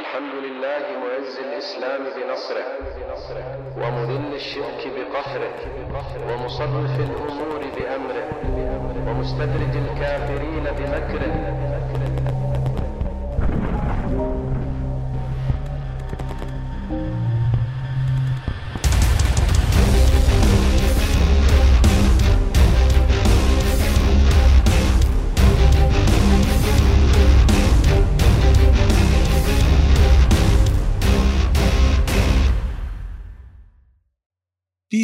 الحمد لله معز الإسلام بنصره ومذل الشرك بقهره ومصرف الأمور بأمره ومستدرج الكافرين بمكره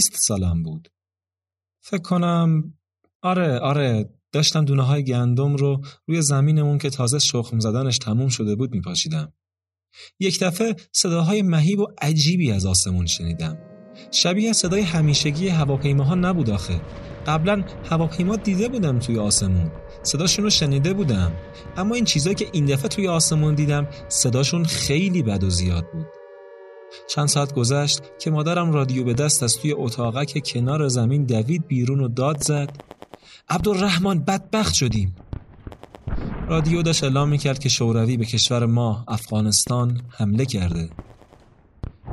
بیست سالم بود. فکر کنم آره آره داشتم دونه های گندم رو روی زمینمون که تازه شخم زدنش تموم شده بود میپاشیدم. یک دفعه صداهای مهیب و عجیبی از آسمون شنیدم. شبیه صدای همیشگی هواپیماها نبود آخه. قبلا هواپیما دیده بودم توی آسمون. صداشون رو شنیده بودم. اما این چیزایی که این دفعه توی آسمون دیدم صداشون خیلی بد و زیاد بود. چند ساعت گذشت که مادرم رادیو به دست از توی اتاقه که کنار زمین دوید بیرون و داد زد. عبدالرحمن بدبخت شدیم. رادیو داشت اعلام می‌کرد که شوروی به کشور ما افغانستان حمله کرده.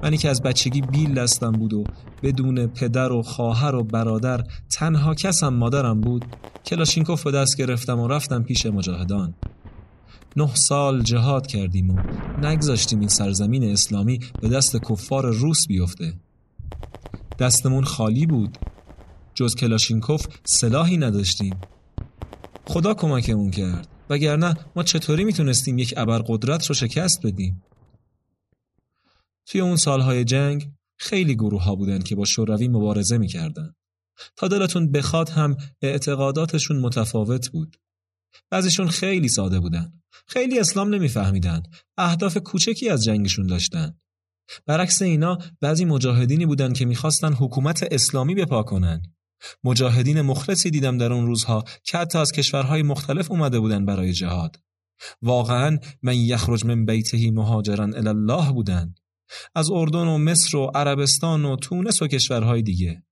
منی که از بچگی بیل دستم بود و بدون پدر و خواهر و برادر تنها کسم مادرم بود. کلاشینکوف به دست گرفتم و رفتم پیش مجاهدان. نه سال جهاد کردیم و نگذاشتیم این سرزمین اسلامی به دست کفار روس بیفته. دستمون خالی بود. جز کلاشینکوف سلاحی نداشتیم. خدا کمکمون کرد. وگرنه ما چطوری می‌تونستیم یک ابرقدرت رو شکست بدیم؟ توی اون سالهای جنگ خیلی گروه ها بودن که با شوروی مبارزه می‌کردن. تا دلتون بخواد هم اعتقاداتشون متفاوت بود. بعضیشون خیلی ساده بودن. خیلی اسلام نمیفهمیدن. اهداف کوچکی از جنگشون داشتن. برعکس اینا بعضی مجاهدینی بودن که می‌خواستن حکومت اسلامی بپا کنن. مجاهدین مخلصی دیدم در اون روزها که حتی از کشورهای مختلف اومده بودن برای جهاد. واقعا من یخرج من بیتهی مهاجرن الله بودن. از اردن و مصر و عربستان و تونس و کشورهای دیگه.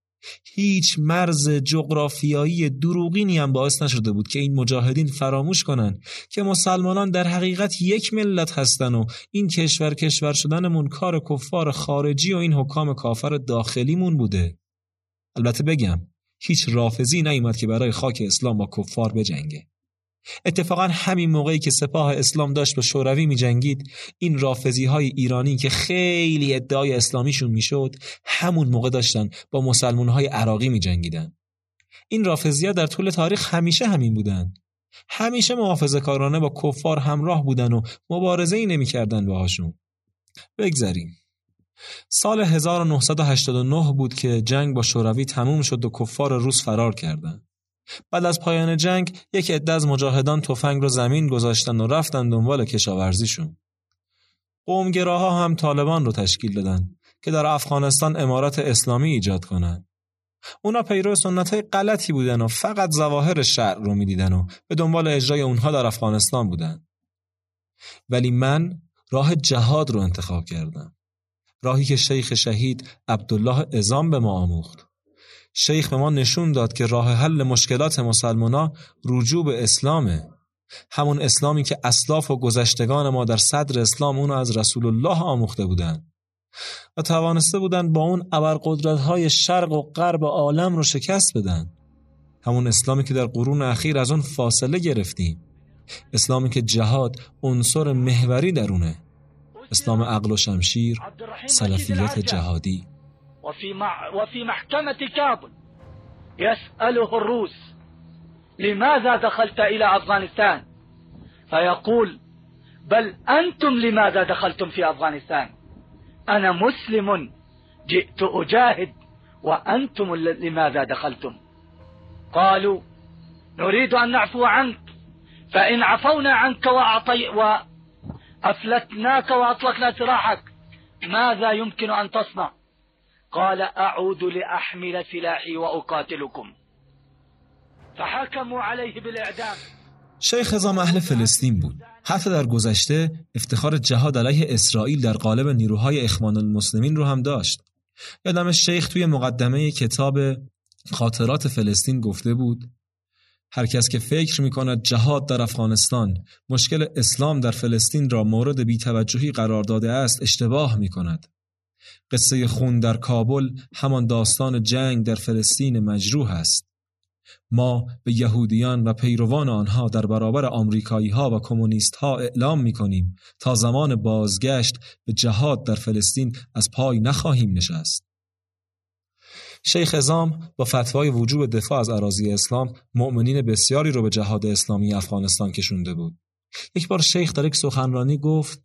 هیچ مرز جغرافیایی دروغینی هم باعث نشده بود که این مجاهدین فراموش کنن که مسلمانان در حقیقت یک ملت هستن و این کشور کشور شدنمون کار کفار خارجی و این حکام کافر داخلیمون بوده. البته بگم هیچ رافضی نیومد که برای خاک اسلام با کفار بجنگه. اتفاقا همین موقعی که سپاه اسلام داشت با شوروی می جنگید این رافزی های ایرانی که خیلی ادعای اسلامیشون می‌شد همون موقع داشتن با مسلمون های عراقی می جنگیدن. این رافزی ها در طول تاریخ همیشه همین بودن. همیشه محافظه کارانه با کفار همراه بودن و مبارزه ای نمی کردن باهاشون. بگذریم. سال 1989 بود که جنگ با شوروی تموم شد و کفار روس فرار کردند. بعد از پایان جنگ یک عده از مجاهدان تفنگ رو زمین گذاشتن و رفتن دنبال کشاورزیشون. قومگراها هم طالبان رو تشکیل دادن که در افغانستان امارات اسلامی ایجاد کنن. اونا پیرو سنت های غلطی بودن و فقط ظواهر شعر رو می‌دیدن و به دنبال اجرای اونها در افغانستان بودن. ولی من راه جهاد رو انتخاب کردم. راهی که شیخ شهید عبدالله ازام به ما آموخت. شیخ به ما نشون داد که راه حل مشکلات مسلمانا رجوع به اسلامه. همون اسلامی که اسلاف و گذشتگان ما در صدر اسلام اونو از رسول الله آموخته بودن. و توانسته بودن با اون ابرقدرت های شرق و غرب عالم رو شکست بدن. همون اسلامی که در قرون اخیر از اون فاصله گرفتیم. اسلامی که جهاد عنصر محوری درونه. اسلام عقل و شمشیر سلفیت جهادی. وفي, مع وفي محكمة كابل يسأله الروس لماذا دخلت إلى أفغانستان؟ فيقول بل أنتم لماذا دخلتم في أفغانستان؟ أنا مسلم جئت أجاهد وأنتم لماذا دخلتم؟ قالوا نريد أن نعفو عنك فإن عفونا عنك وأعطي وأفلتناك وأطلقنا سراحك ماذا يمكن أن تصنع؟ قال أعود لأحمل سلاحي وأقاتلكم. فحكموا عليه بالإعدام. شیخ ازام اهل فلسطین بود. حتی در گذشته افتخار جهاد علیه اسرائیل در قالب نیروهای اخوان المسلمین رو هم داشت. یادم شیخ توی مقدمه کتاب خاطرات فلسطین گفته بود هر کس که فکر می کند جهاد در افغانستان مشکل اسلام در فلسطین را مورد بیتوجهی قرار داده است اشتباه می کند. قصه خون در کابل همان داستان جنگ در فلسطین مجروح است. ما به یهودیان و پیروان آنها در برابر آمریکایی ها و کمونیست ها اعلام می کنیم تا زمان بازگشت به جهاد در فلسطین از پای نخواهیم نشست. شیخ ازام با فتوای وجوب دفاع از عراضی اسلام مؤمنین بسیاری رو به جهاد اسلامی افغانستان کشونده بود. یک بار شیخ در یک سخنرانی گفت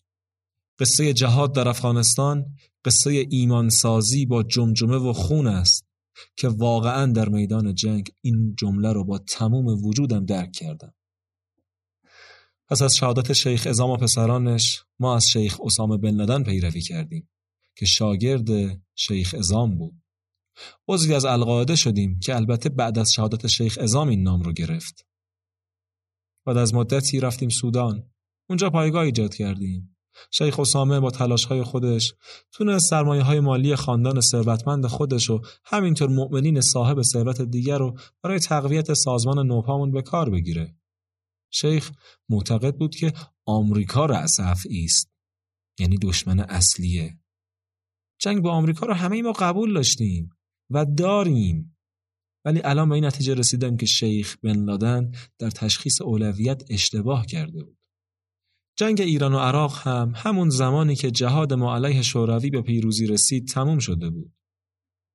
قصه جهاد در افغانستان قصه ایمانسازی با جمجمه و خون است که واقعا در میدان جنگ این جمله رو با تموم وجودم درک کردم. پس از شهادت شیخ ازام و پسرانش ما از شیخ اسامه بن لدن پیروی کردیم که شاگرد شیخ ازام بود. عضوی از القاعده شدیم که البته بعد از شهادت شیخ ازام این نام رو گرفت. بعد از مدتی رفتیم سودان. اونجا پایگاه ایجاد کردیم. شیخ اسامه با های خودش تونست سرمایه های مالی خاندان ثروتمند خودش و همینطور مؤمنین صاحب ثروت دیگر رو برای تقویت سازمان نوپامون به کار بگیره. شیخ معتقد بود که آمریکا رأس است. یعنی دشمن اصلیه. جنگ با آمریکا رو همه ما قبول داشتیم و داریم. ولی الان به این نتیجه رسیدم که شیخ بن لادن در تشخیص اولویت اشتباه کرده بود. جنگ ایران و عراق هم همون زمانی که جهاد ما علیه شوروی به پیروزی رسید تموم شده بود.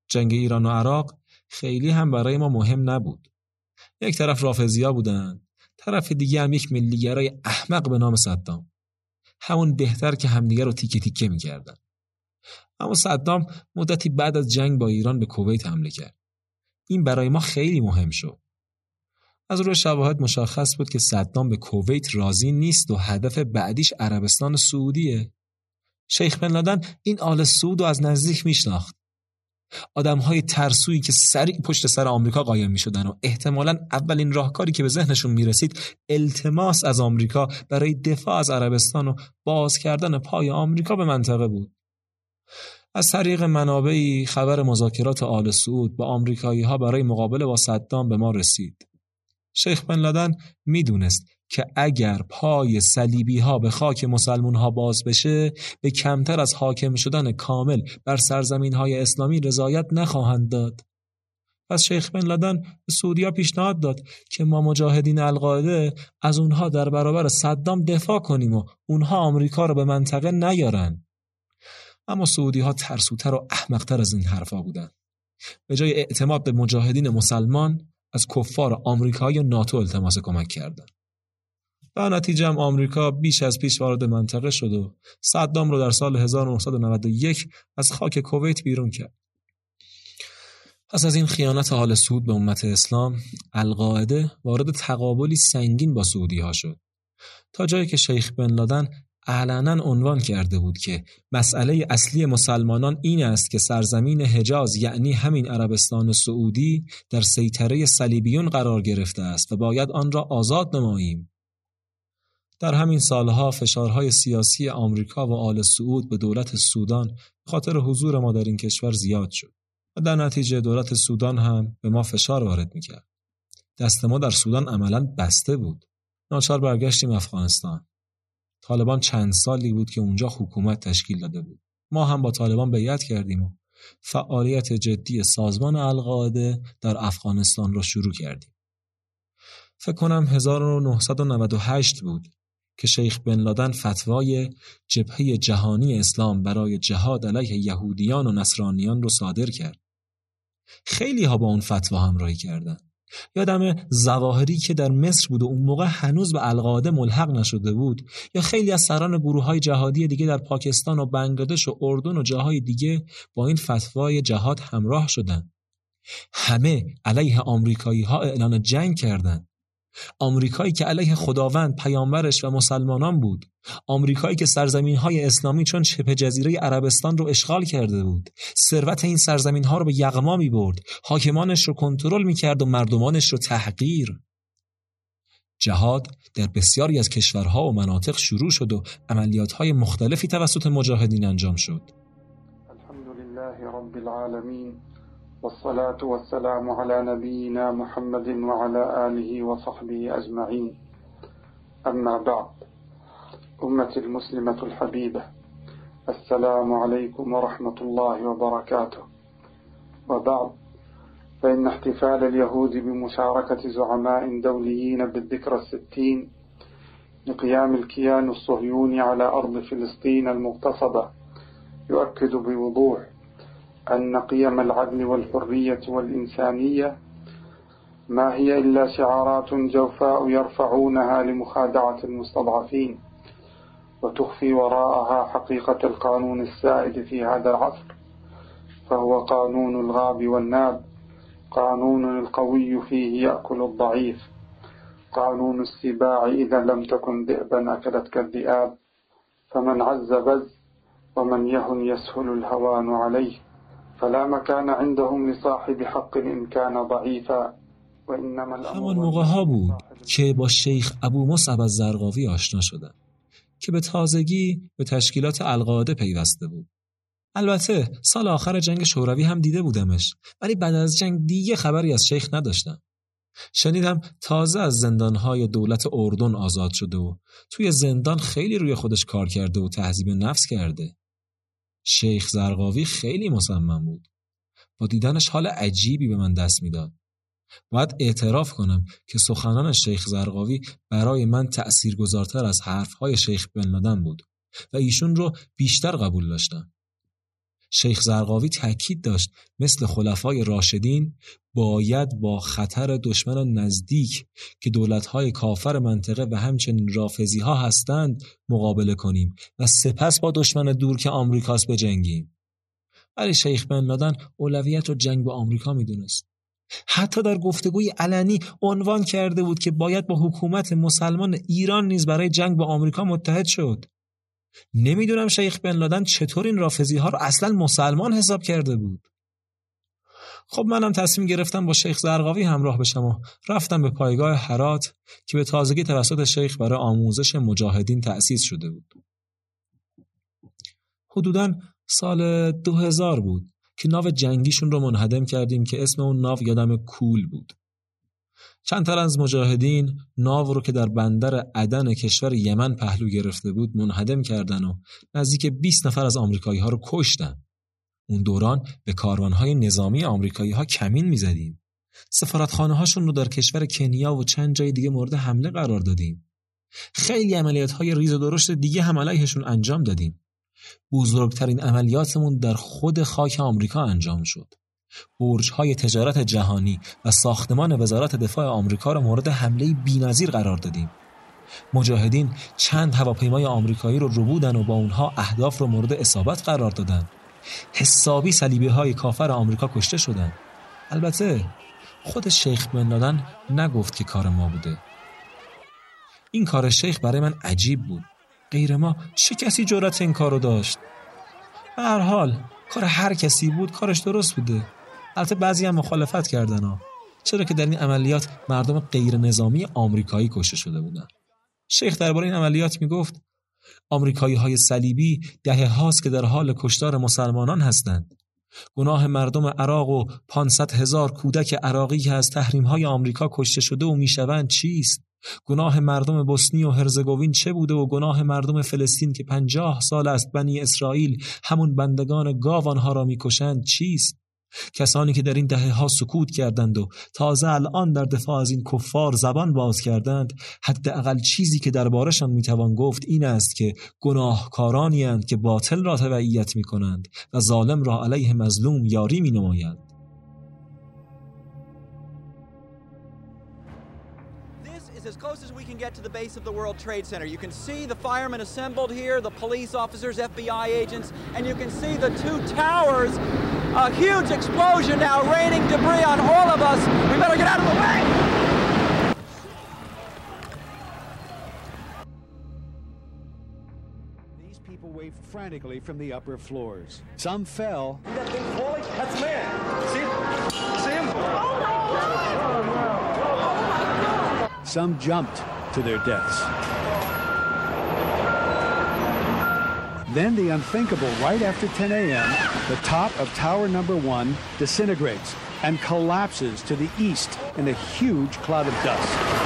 جنگ ایران و عراق خیلی هم برای ما مهم نبود. یک طرف رافضیا بودن، طرف دیگه هم یک ملیگرای احمق به نام صدام. همون بهتر که همدیگه رو تیکه تیکه می‌کردن. اما صدام مدتی بعد از جنگ با ایران به کویت حمله کرد. این برای ما خیلی مهم شد. از روی شواهد مشخص بود که صدام به کویت راضی نیست و هدف بعدیش عربستان سعودیه. شیخ بن لادن این آل سعود رو از نزدیک میشناخت. آدم های ترسویی که سریع پشت سر آمریکا قایم می شدن و احتمالا اولین راهکاری که به ذهنشون می رسید التماس از آمریکا برای دفاع از عربستان و باز کردن پای آمریکا به منطقه بود. از طریق منابعی خبر مذاکرات آل سعود با آمریکایی ها برای مقابله با صدام به ما رسید. شیخ بن لادن می‌دونست که اگر پای صلیبی ها به خاک مسلمون ها باز بشه به کمتر از حاکم شدن کامل بر سرزمین های اسلامی رضایت نخواهند داد. پس شیخ بن لادن به سعودیا پیشنهاد داد که ما مجاهدین القاعده از اونها در برابر صدام دفاع کنیم و اونها آمریکا رو به منطقه نیارن. اما سعودی ها ترسوتر و احمقتر از این حرفا بودن. به جای اعتماد به مجاهدین مسلمان از کفار آمریکا ناتو التماس کمک کردند. و نتیجه هم آمریکا بیش از پیش وارد منطقه شد و صدام رو در سال 1991 از خاک کویت بیرون کرد. پس از این خیانت حال سود به امت اسلام القاعده وارد تقابلی سنگین با سعودی ها شد تا جایی که شیخ بن لادن علنا عنوان کرده بود که مسئله اصلی مسلمانان این است که سرزمین حجاز یعنی همین عربستان سعودی در سیطره صلیبیون قرار گرفته است و باید آن را آزاد نماییم. در همین سالها فشارهای سیاسی آمریکا و آل سعود به دولت سودان خاطر حضور ما در این کشور زیاد شد و در نتیجه دولت سودان هم به ما فشار وارد می‌کرد. دست ما در سودان عملا بسته بود. ناچار برگشتیم افغانستان. طالبان چند سالی بود که اونجا حکومت تشکیل داده بود ما هم با طالبان بیعت کردیم و فعالیت جدی سازمان القاعده در افغانستان را شروع کردیم فکر کنم 1998 بود که شیخ بن لادن فتوای جبهه جهانی اسلام برای جهاد علیه یهودیان و نصرانیان رو صادر کرد. خیلی ها با اون فتوا همراهی کردند. یادم زواهری که در مصر بود و اون موقع هنوز به القاعده ملحق نشده بود. یا خیلی از سران گروه های جهادی دیگه در پاکستان و بنگلادش و اردن و جاهای دیگه با این فتوای جهاد همراه شدن. همه علیه آمریکایی ها اعلان جنگ کردند. آمریکایی که علیه خداوند پیامبرش و مسلمانان بود. آمریکایی که سرزمین های اسلامی چون شبه جزیره عربستان رو اشغال کرده بود. ثروت این سرزمین ها رو به یغما می برد حاکمانش رو کنترل می کرد و مردمانش رو تحقیر. جهاد در بسیاری از کشورها و مناطق شروع شد و عملیات های مختلفی توسط مجاهدین انجام شد. الحمد لله رب العالمین. والصلاة والسلام على نبينا محمد وعلى آله وصحبه أجمعين. أما بعد أمة المسلمة الحبيبة السلام عليكم ورحمة الله وبركاته. وبعد فإن احتفال اليهود بمشاركة زعماء دوليين بالذكرى الستين لقيام الكيان الصهيوني على أرض فلسطين المغتصبة يؤكد بوضوح أن قيم العدل والحرية والإنسانية. ما هي إلا شعارات جوفاء يرفعونها لمخادعة المستضعفين وتخفي وراءها حقيقة القانون السائد في هذا العصر فهو قانون الغاب والناب قانون القوي فيه يأكل الضعيف قانون السباع إذا لم تكن ذئبا أكلتك الذئاب فمن عز بز ومن يهن يسهل الهوان عليه. همان موقع ها بود که با شیخ ابو مصعب از زرقاوی آشنا شدم که به تازگی به تشکیلات القاعده پیوسته بود. البته سال آخر جنگ شوروی هم دیده بودمش ولی بعد از جنگ دیگه خبری از شیخ نداشتم. شنیدم تازه از زندانهای دولت اردن آزاد شده و توی زندان خیلی روی خودش کار کرده و تهذیب نفس کرده. شیخ زرقاوی خیلی مصمم بود. با دیدنش حال عجیبی به من دست می‌داد. باید اعتراف کنم که سخنان شیخ زرقاوی برای من تأثیرگذارتر از حرفهای شیخ بن بود و ایشون رو بیشتر قبول داشتم. شیخ زرقاوی تاکید داشت مثل خلفای راشدین باید با خطر دشمن نزدیک که دولتهای کافر منطقه و همچنین رافزی ها هستند مقابله کنیم و سپس با دشمن دور که آمریکاست بجنگیم. ولی شیخ بن لادن اولویت رو جنگ با آمریکا می‌دونست. حتی در گفتگوی علنی عنوان کرده بود که باید با حکومت مسلمان ایران نیز برای جنگ با آمریکا متحد شد. نمی‌دونم شیخ بن لادن چطور این رافزی ها رو اصلا مسلمان حساب کرده بود. خب منم تصمیم گرفتم با شیخ زرقاوی همراه بشم و رفتم به پایگاه حرات که به تازگی توسط شیخ برای آموزش مجاهدین تأسیس شده بود. حدودا سال 2000 بود که ناو جنگیشون رو منهدم کردیم که اسم اون ناو یادم کول بود. چند تر از مجاهدین ناو رو که در بندر عدن کشور یمن پهلو گرفته بود منهدم کردن و نزدیک 20 نفر از آمریکایی ها رو کشتن. اون دوران به کاروانهای نظامی آمریکایی ها کمین می‌زدیم. سفارتخانه هاشون رو در کشور کنیا و چند جای دیگه مورد حمله قرار دادیم. خیلی عملیات های ریز و درشت دیگه هم علیهشون انجام دادیم. بزرگترین عملیاتمون در خود خاک آمریکا انجام شد. های تجارت جهانی و ساختمان وزارت دفاع آمریکا را مورد حمله بی‌نظیر قرار دادیم. مجاهدین چند هواپیمای آمریکایی رو ربودن و با اونها اهداف رو مورد اصابت قرار دادن. حسابی صلیبی های کافر آمریکا کشته شدن. البته خود شیخ بن لادن نگفت که کار ما بوده. این کار شیخ برای من عجیب بود. غیر ما چه کسی جرأت این کارو داشت؟ به هر حال کار هر کسی بود کارش درست بوده. البته بعضی هم مخالفت کردن ها. چرا که در این عملیات مردم غیر نظامی آمریکایی کشته شده بودن. شیخ درباره این عملیات می‌گفت آمریکایی های صلیبی دهه هاست که در حال کشتار مسلمانان هستند. گناه مردم عراق و 500 هزار کودک عراقی که از تحریم های آمریکا کشته شده و می‌شوند چیست؟ گناه مردم بوسنی و هرزگوین چه بوده و گناه مردم فلسطین که پنجاه سال است بنی اسرائیل همون بندگان گاو آنها را می‌کشند چیست؟ کسانی که در این دهه ها سکوت کردند و تازه الان در دفاع از این کفار زبان باز کردند حداقل چیزی که دربارشان می‌توان گفت این است که گناهکارانی که باطل را تبعیت می کنند و ظالم را علیه مظلوم یاری می نمایند close as we can get to the base of the World Trade Center. You can see the firemen assembled here, the police officers, FBI agents, and you can see the two towers. A huge explosion now raining debris on all of us. We better get out of the way. These people waved frantically from the upper floors. Some fell. That thing falling? That's man. See him? See him? Oh my God! Oh, Some jumped to their deaths. Then the unthinkable, right after 10 a.m., the top of tower number one disintegrates and collapses to the east in a huge cloud of dust.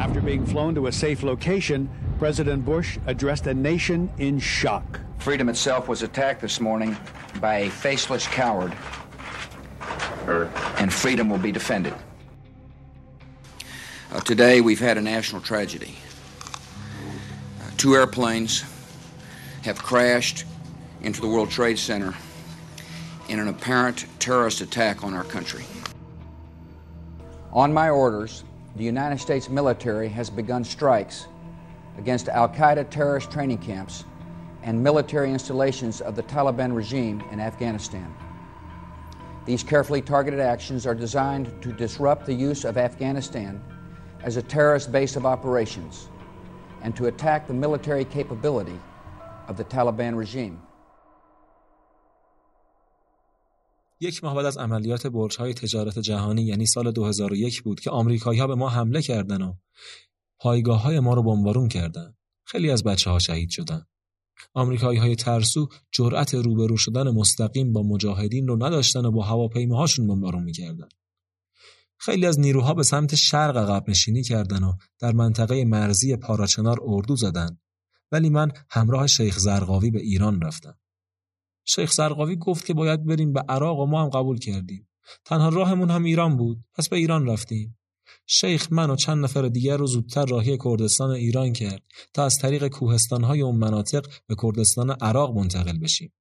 After being flown to a safe location, President Bush addressed a nation in shock. Freedom itself was attacked this morning by a faceless coward, and freedom will be defended. Uh, today, we've had a national tragedy. Uh, two airplanes have crashed into the World Trade Center in an apparent terrorist attack on our country. On my orders, the United States military has begun strikes against Al Qaeda terrorist training camps and military installations of the Taliban regime in Afghanistan. These carefully targeted actions are designed to disrupt the use of Afghanistan as a terrorist base of operations and to attack the military capability of the Taliban regime. یک ماه بعد از عملیات برج‌های تجارت جهانی یعنی سال 2001 بود که آمریکایی‌ها به ما حمله کردن و پایگاه‌های ما رو بمبارون کردن. خیلی از بچه‌ها شهید شدن. آمریکایی‌های ترسو جرأت روبرو شدن مستقیم با مجاهدین رو نداشتن و با هواپیماهاشون بمبارون می‌کردن. خیلی از نیروها به سمت شرق عقب نشینی کردن و در منطقه مرزی پاراچنار اردو زدن. ولی من همراه شیخ زرقاوی به ایران رفتم. شیخ زرقاوی گفت که باید بریم به عراق و ما هم قبول کردیم. تنها راهمون هم ایران بود. پس به ایران رفتیم. شیخ من و چند نفر دیگر رو زودتر راهی کردستان ایران کرد تا از طریق کوهستانهای اون مناطق به کردستان عراق منتقل بشیم.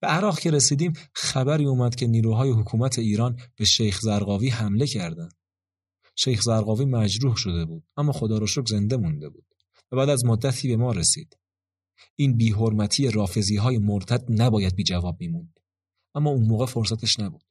به عراق که رسیدیم خبری اومد که نیروهای حکومت ایران به شیخ زرقاوی حمله کردند. شیخ زرقاوی مجروح شده بود اما خدا رو شکر زنده مونده بود و بعد از مدتی به ما رسید. این بیحرمتی رافزی های مرتد نباید بی جواب میموند. اما اون موقع فرصتش نبود.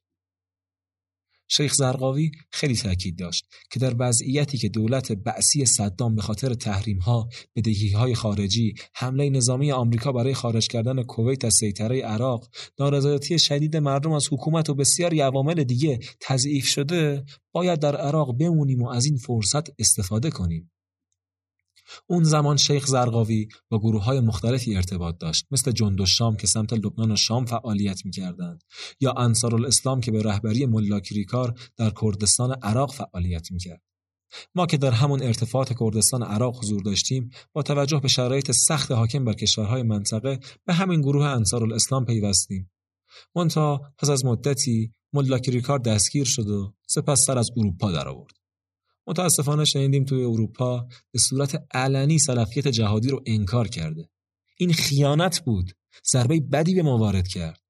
شیخ زرقاوی خیلی تاکید داشت که در وضعیتی که دولت بعثی صدام به خاطر تحریم ها، بدهی های خارجی، حمله نظامی آمریکا برای خارج کردن کویت از سیطره عراق، نارضایتی شدید مردم از حکومت و بسیاری عوامل دیگه تضعیف شده، باید در عراق بمونیم و از این فرصت استفاده کنیم. اون زمان شیخ زرقاوی با گروه های مختلفی ارتباط داشت مثل جند و شام که سمت لبنان و شام فعالیت می‌کردند یا انصار الاسلام که به رهبری ملا کریکار در کردستان عراق فعالیت می‌کرد. ما که در همون ارتفاعات کردستان عراق حضور داشتیم با توجه به شرایط سخت حاکم بر کشورهای منطقه به همین گروه انصار الاسلام پیوستیم. منتها پس از مدتی ملا کریکار دستگیر شد و سپس سر از اروپا درآورد. متاسفانه شنیدیم توی اروپا به صورت علنی سلفیت جهادی رو انکار کرده. این خیانت بود. ضربه بدی به ما وارد کرد.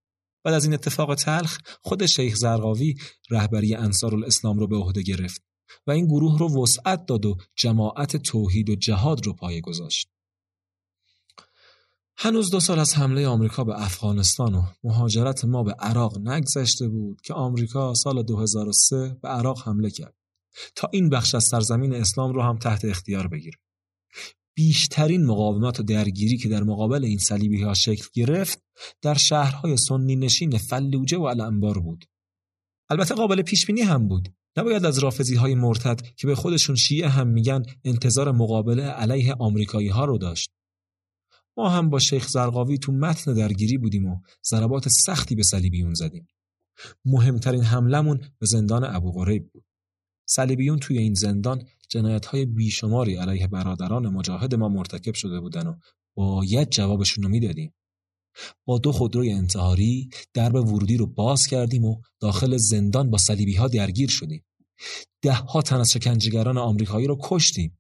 بعد از این اتفاق تلخ خود شیخ زرقاوی رهبری انصار الاسلام رو به عهده گرفت و این گروه رو وسعت داد و جماعت توحید و جهاد رو پایه گذاشت. هنوز دو سال از حمله آمریکا به افغانستان و مهاجرت ما به عراق نگذشته بود که آمریکا سال 2003 به عراق حمله کرد. تا این بخش از سرزمین اسلام رو هم تحت اختیار بگیره بیشترین مقاومت و درگیری که در مقابل این صلیبی ها شکل گرفت در شهرهای سنی نشین فلوجه و الانبار بود. البته قابل پیش بینی هم بود. نباید از رافضی های مرتد که به خودشون شیعه هم میگن انتظار مقابله علیه آمریکایی ها رو داشت. ما هم با شیخ زرقاوی تو متن درگیری بودیم و ضربات سختی به صلیبیون زدیم. مهمترین حملمون به زندان ابو غریب بود. صلیبیون توی این زندان جنایت های بیشماری علیه برادران مجاهد ما مرتکب شده بودن و باید جوابشون رو می‌دادیم. با دو خودروی انتحاری درب ورودی رو باز کردیم و داخل زندان با صلیبی ها درگیر شدیم. ده ها تن از شکنجهگران آمریکایی رو کشتیم.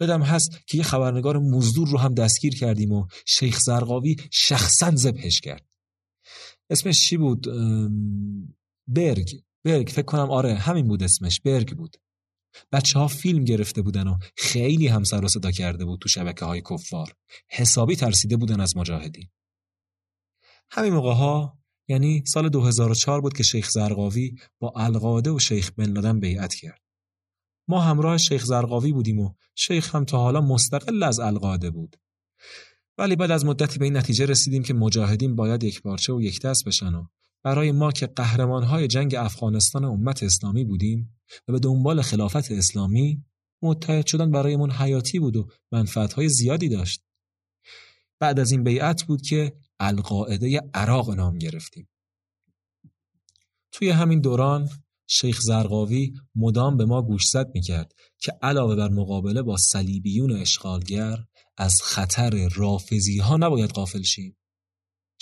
بدم هست که یه خبرنگار مزدور رو هم دستگیر کردیم و شیخ زرقاوی شخصا ذبحش کرد. اسمش چی بود؟ برگ برگ فکر کنم آره همین بود اسمش برگ بود بچه ها فیلم گرفته بودن و خیلی هم سر و صدا کرده بود تو شبکه های کفار حسابی ترسیده بودن از مجاهدین همین موقع ها یعنی سال 2004 بود که شیخ زرقاوی با القاده و شیخ بن لادن بیعت کرد. ما همراه شیخ زرقاوی بودیم و شیخ هم تا حالا مستقل از القاده بود. ولی بعد از مدتی به این نتیجه رسیدیم که مجاهدین باید یک پارچه و یک دست بشن و برای ما که قهرمانهای جنگ افغانستان امت اسلامی بودیم و به دنبال خلافت اسلامی متحد شدن برایمون حیاتی بود و منفعتهای زیادی داشت. بعد از این بیعت بود که القاعده عراق نام گرفتیم. توی همین دوران شیخ زرقاوی مدام به ما گوشزد می‌کرد که علاوه بر مقابله با صلیبیون اشغالگر از خطر رافزی ها نباید قافل شیم.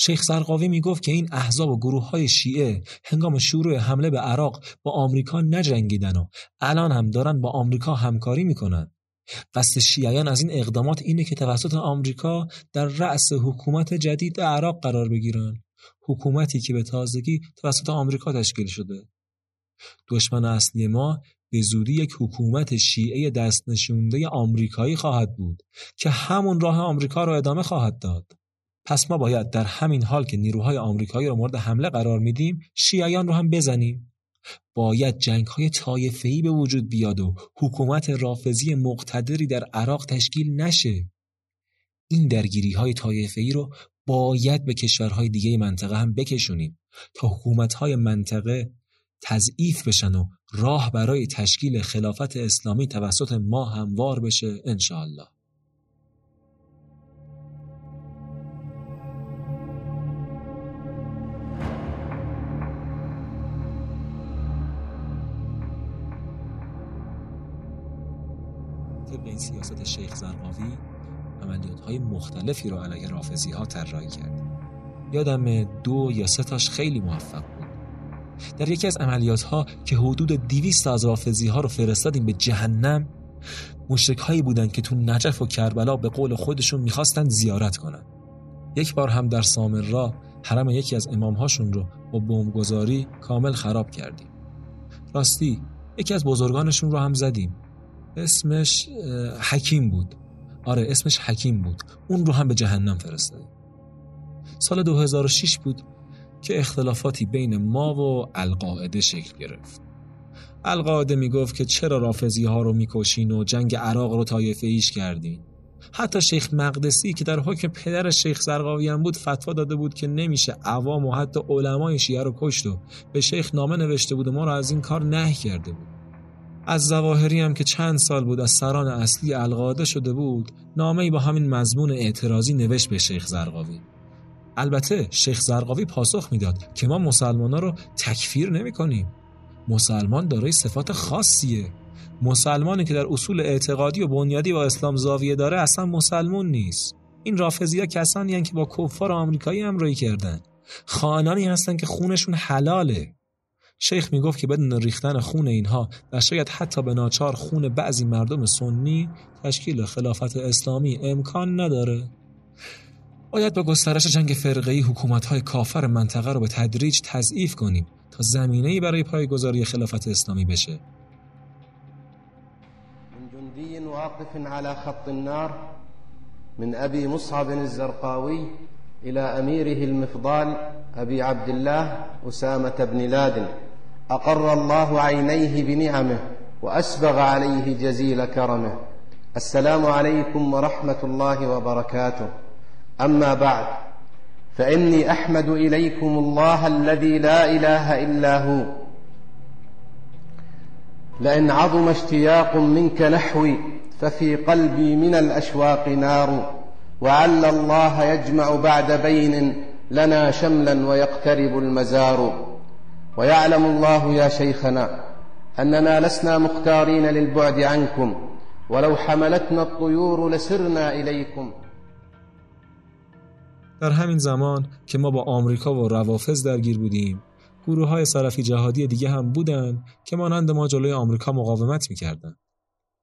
شیخ زرقاوی می‌گفت که این احزاب و گروه های شیعه هنگام شروع حمله به عراق با آمریکا نجنگیدن و الان هم دارن با آمریکا همکاری می‌کنن. قصد شیعیان از این اقدامات اینه که توسط آمریکا در رأس حکومت جدید عراق قرار بگیرن. حکومتی که به تازگی توسط آمریکا تشکیل شده. دشمن اصلی ما به زودی یک حکومت شیعه دست نشونده آمریکایی خواهد بود که همون راه آمریکا را ادامه خواهد داد. پس ما باید در همین حال که نیروهای آمریکایی را مورد حمله قرار میدیم شیعیان رو هم بزنیم. باید جنگ های طایفه‌ای به وجود بیاد و حکومت رافضی مقتدری در عراق تشکیل نشه. این درگیری های طایفه‌ای رو باید به کشورهای دیگه منطقه هم بکشونیم تا حکومت های منطقه تضعیف بشن و راه برای تشکیل خلافت اسلامی توسط ما هموار بشه انشاءالله طبق این سیاست شیخ زرقاوی عملیات های مختلفی رو علیه رافضی ها طراحی کرد. یادم دو یا سه تاش خیلی موفق بود. در یکی از عملیات ها که حدود 200 از رافضی ها رو فرستادیم به جهنم مشرک هایی بودن که تو نجف و کربلا به قول خودشون می‌خواستن زیارت کنن. یک بار هم در سامرا حرم یکی از امام هاشون رو با بمبگذاری کامل خراب کردیم. راستی یکی از بزرگانشون رو هم زدیم. اسمش حکیم بود. آره اسمش حکیم بود. اون رو هم به جهنم فرستادیم. سال 2006 بود که اختلافاتی بین ما و القاعده شکل گرفت. القاعده می‌گفت که چرا رافضی ها رو می‌کشین و جنگ عراق رو طایفه ایش کردین؟ حتی شیخ مقدسی که در حکم پدر شیخ زرقاوی هم بود فتوا داده بود که نمیشه عوام و حتی علمای شیعه رو کشت و به شیخ نامه نوشته بود و ما رو از این کار نه کرده بود. از زواهری هم که چند سال بود از سران اصلی القاعده شده بود نامه ای با همین مضمون اعتراضی نوشت به شیخ زرقاوی. البته شیخ زرقاوی پاسخ می‌داد که ما مسلمان ها رو تکفیر نمی کنیم. مسلمان دارای صفات خاصیه. مسلمانی که در اصول اعتقادی و بنیادی با اسلام زاویه داره اصلا مسلمون نیست. این رافضی ها کسانی که با کفار آمریکایی همراهی کردن خانانی هستن که خونشون حلاله. شیخ می‌گفت که بدون ریختن خون اینها و شاید حتی به ناچار خون بعضی مردم سنی تشکیل خلافت اسلامی امکان نداره باید با گسترش جنگ فرقه‌ای حکومت‌های کافر منطقه رو به تدریج تضعیف کنیم تا زمینه‌ای برای پایگذاری خلافت اسلامی بشه. من واقف على خط النار من أبي مصعب الزرقاوي إلى أميره المفضال أبي عبد الله أسامة بن لادن أقر الله عينيه بنعمه وأسبغ عليه جزيل كرمه. السلام عليكم ورحمة الله وبركاته. أما بعد فإني أحمد إليكم الله الذي لا إله إلا هو. لئن عظم اشتياق منك نحوي ففي قلبي من الأشواق نار. وعل الله يجمع بعد بين لنا شملا ويقترب المزار. ويعلم الله يا شيخنا أننا لسنا مختارين للبعد عنكم ولو حملتنا الطيور لسرنا إليكم. در همین زمان که ما با آمریکا و روافظ درگیر بودیم گروه های سلفی جهادی دیگه هم بودن که مانند ما جلوی آمریکا مقاومت می‌کردن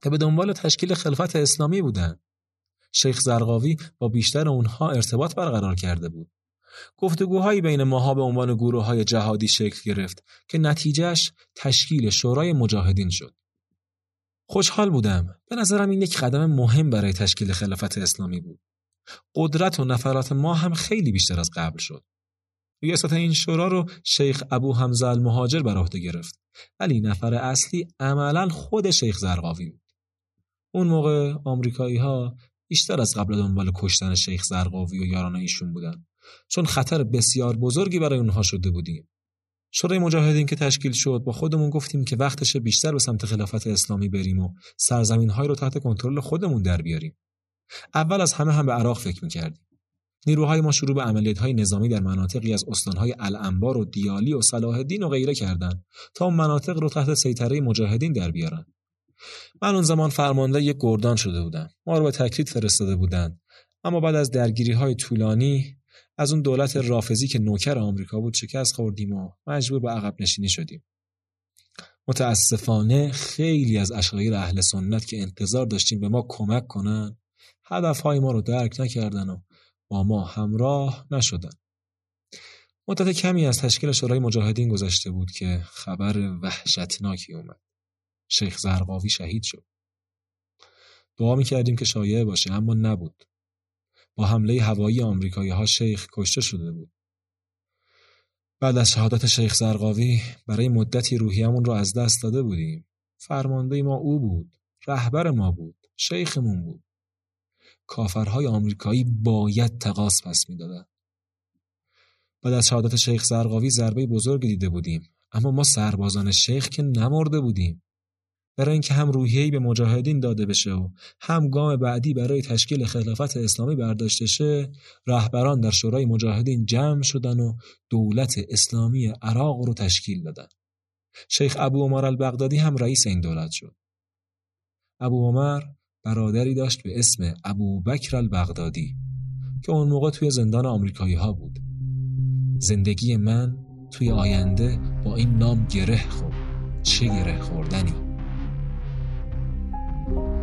که به دنبال تشکیل خلفت اسلامی بودن شیخ زرقاوی با بیشتر اونها ارتباط برقرار کرده بود. گفتگوهایی بین ماها به عنوان گروه های جهادی شکل گرفت که نتیجهش تشکیل شورای مجاهدین شد. خوشحال بودم. به نظرم این یک قدم مهم برای تشکیل خلافت اسلامی بود. قدرت و نفرات ما هم خیلی بیشتر از قبل شد. ریاست این شورا رو شیخ ابو حمزه المهاجر بر عهده گرفت. ولی نفر اصلی عملا خود شیخ زرقاوی بود. اون موقع آمریکایی ها بیشتر از قبل دنبال کشتن شیخ زرقاوی و یاران ایشون بودن. چون خطر بسیار بزرگی برای اونها شده بودیم. شورای مجاهدین که تشکیل شد با خودمون گفتیم که وقتش بیشتر به سمت خلافت اسلامی بریم و سرزمین های رو تحت کنترل خودمون در بیاریم. اول از همه هم به عراق فکر می‌کردیم. نیروهای ما شروع به عملیات های نظامی در مناطقی از استانهای الانبار و دیالی و صلاح الدین و غیره کردند تا مناطق رو تحت سیطره مجاهدین در بیارن. من اون زمان فرمانده یک گردان شده بودم. ما رو به تکرید فرستاده بودند. اما بعد از درگیری های طولانی از اون دولت رافضی که نوکر آمریکا بود شکست خوردیم و مجبور به عقب نشینی شدیم. متاسفانه خیلی از اشایر اهل سنت که انتظار داشتیم به ما کمک کنن هدفهای ما رو درک نکردن و با ما همراه نشدن. مدت کمی از تشکیل شورای مجاهدین گذشته بود که خبر وحشتناکی اومد. شیخ زرقاوی شهید شد. دعا می کردیم که شایع باشه اما نبود. با حمله هوایی آمریکایی ها شیخ کشته شده بود. بعد از شهادت شیخ زرقاوی برای مدتی روحیمون رو از دست داده بودیم. فرمانده ما او بود رهبر ما بود شیخمون بود. کافرهای آمریکایی باید تقاس پس می‌دادند بعد از شهادت شیخ زرقاوی ضربه بزرگ دیده بودیم اما ما سربازان شیخ که نمرده بودیم. برای اینکه هم روحیه‌ای به مجاهدین داده بشه و هم گام بعدی برای تشکیل خلافت اسلامی برداشته شه رهبران در شورای مجاهدین جمع شدن و دولت اسلامی عراق رو تشکیل دادن. شیخ ابو عمر البغدادی هم رئیس این دولت شد. ابو عمر برادری داشت به اسم ابو بکر البغدادی که اون موقع توی زندان آمریکایی ها بود. زندگی من توی آینده با این نام گره خورد چه گره خوردنی! Thank you.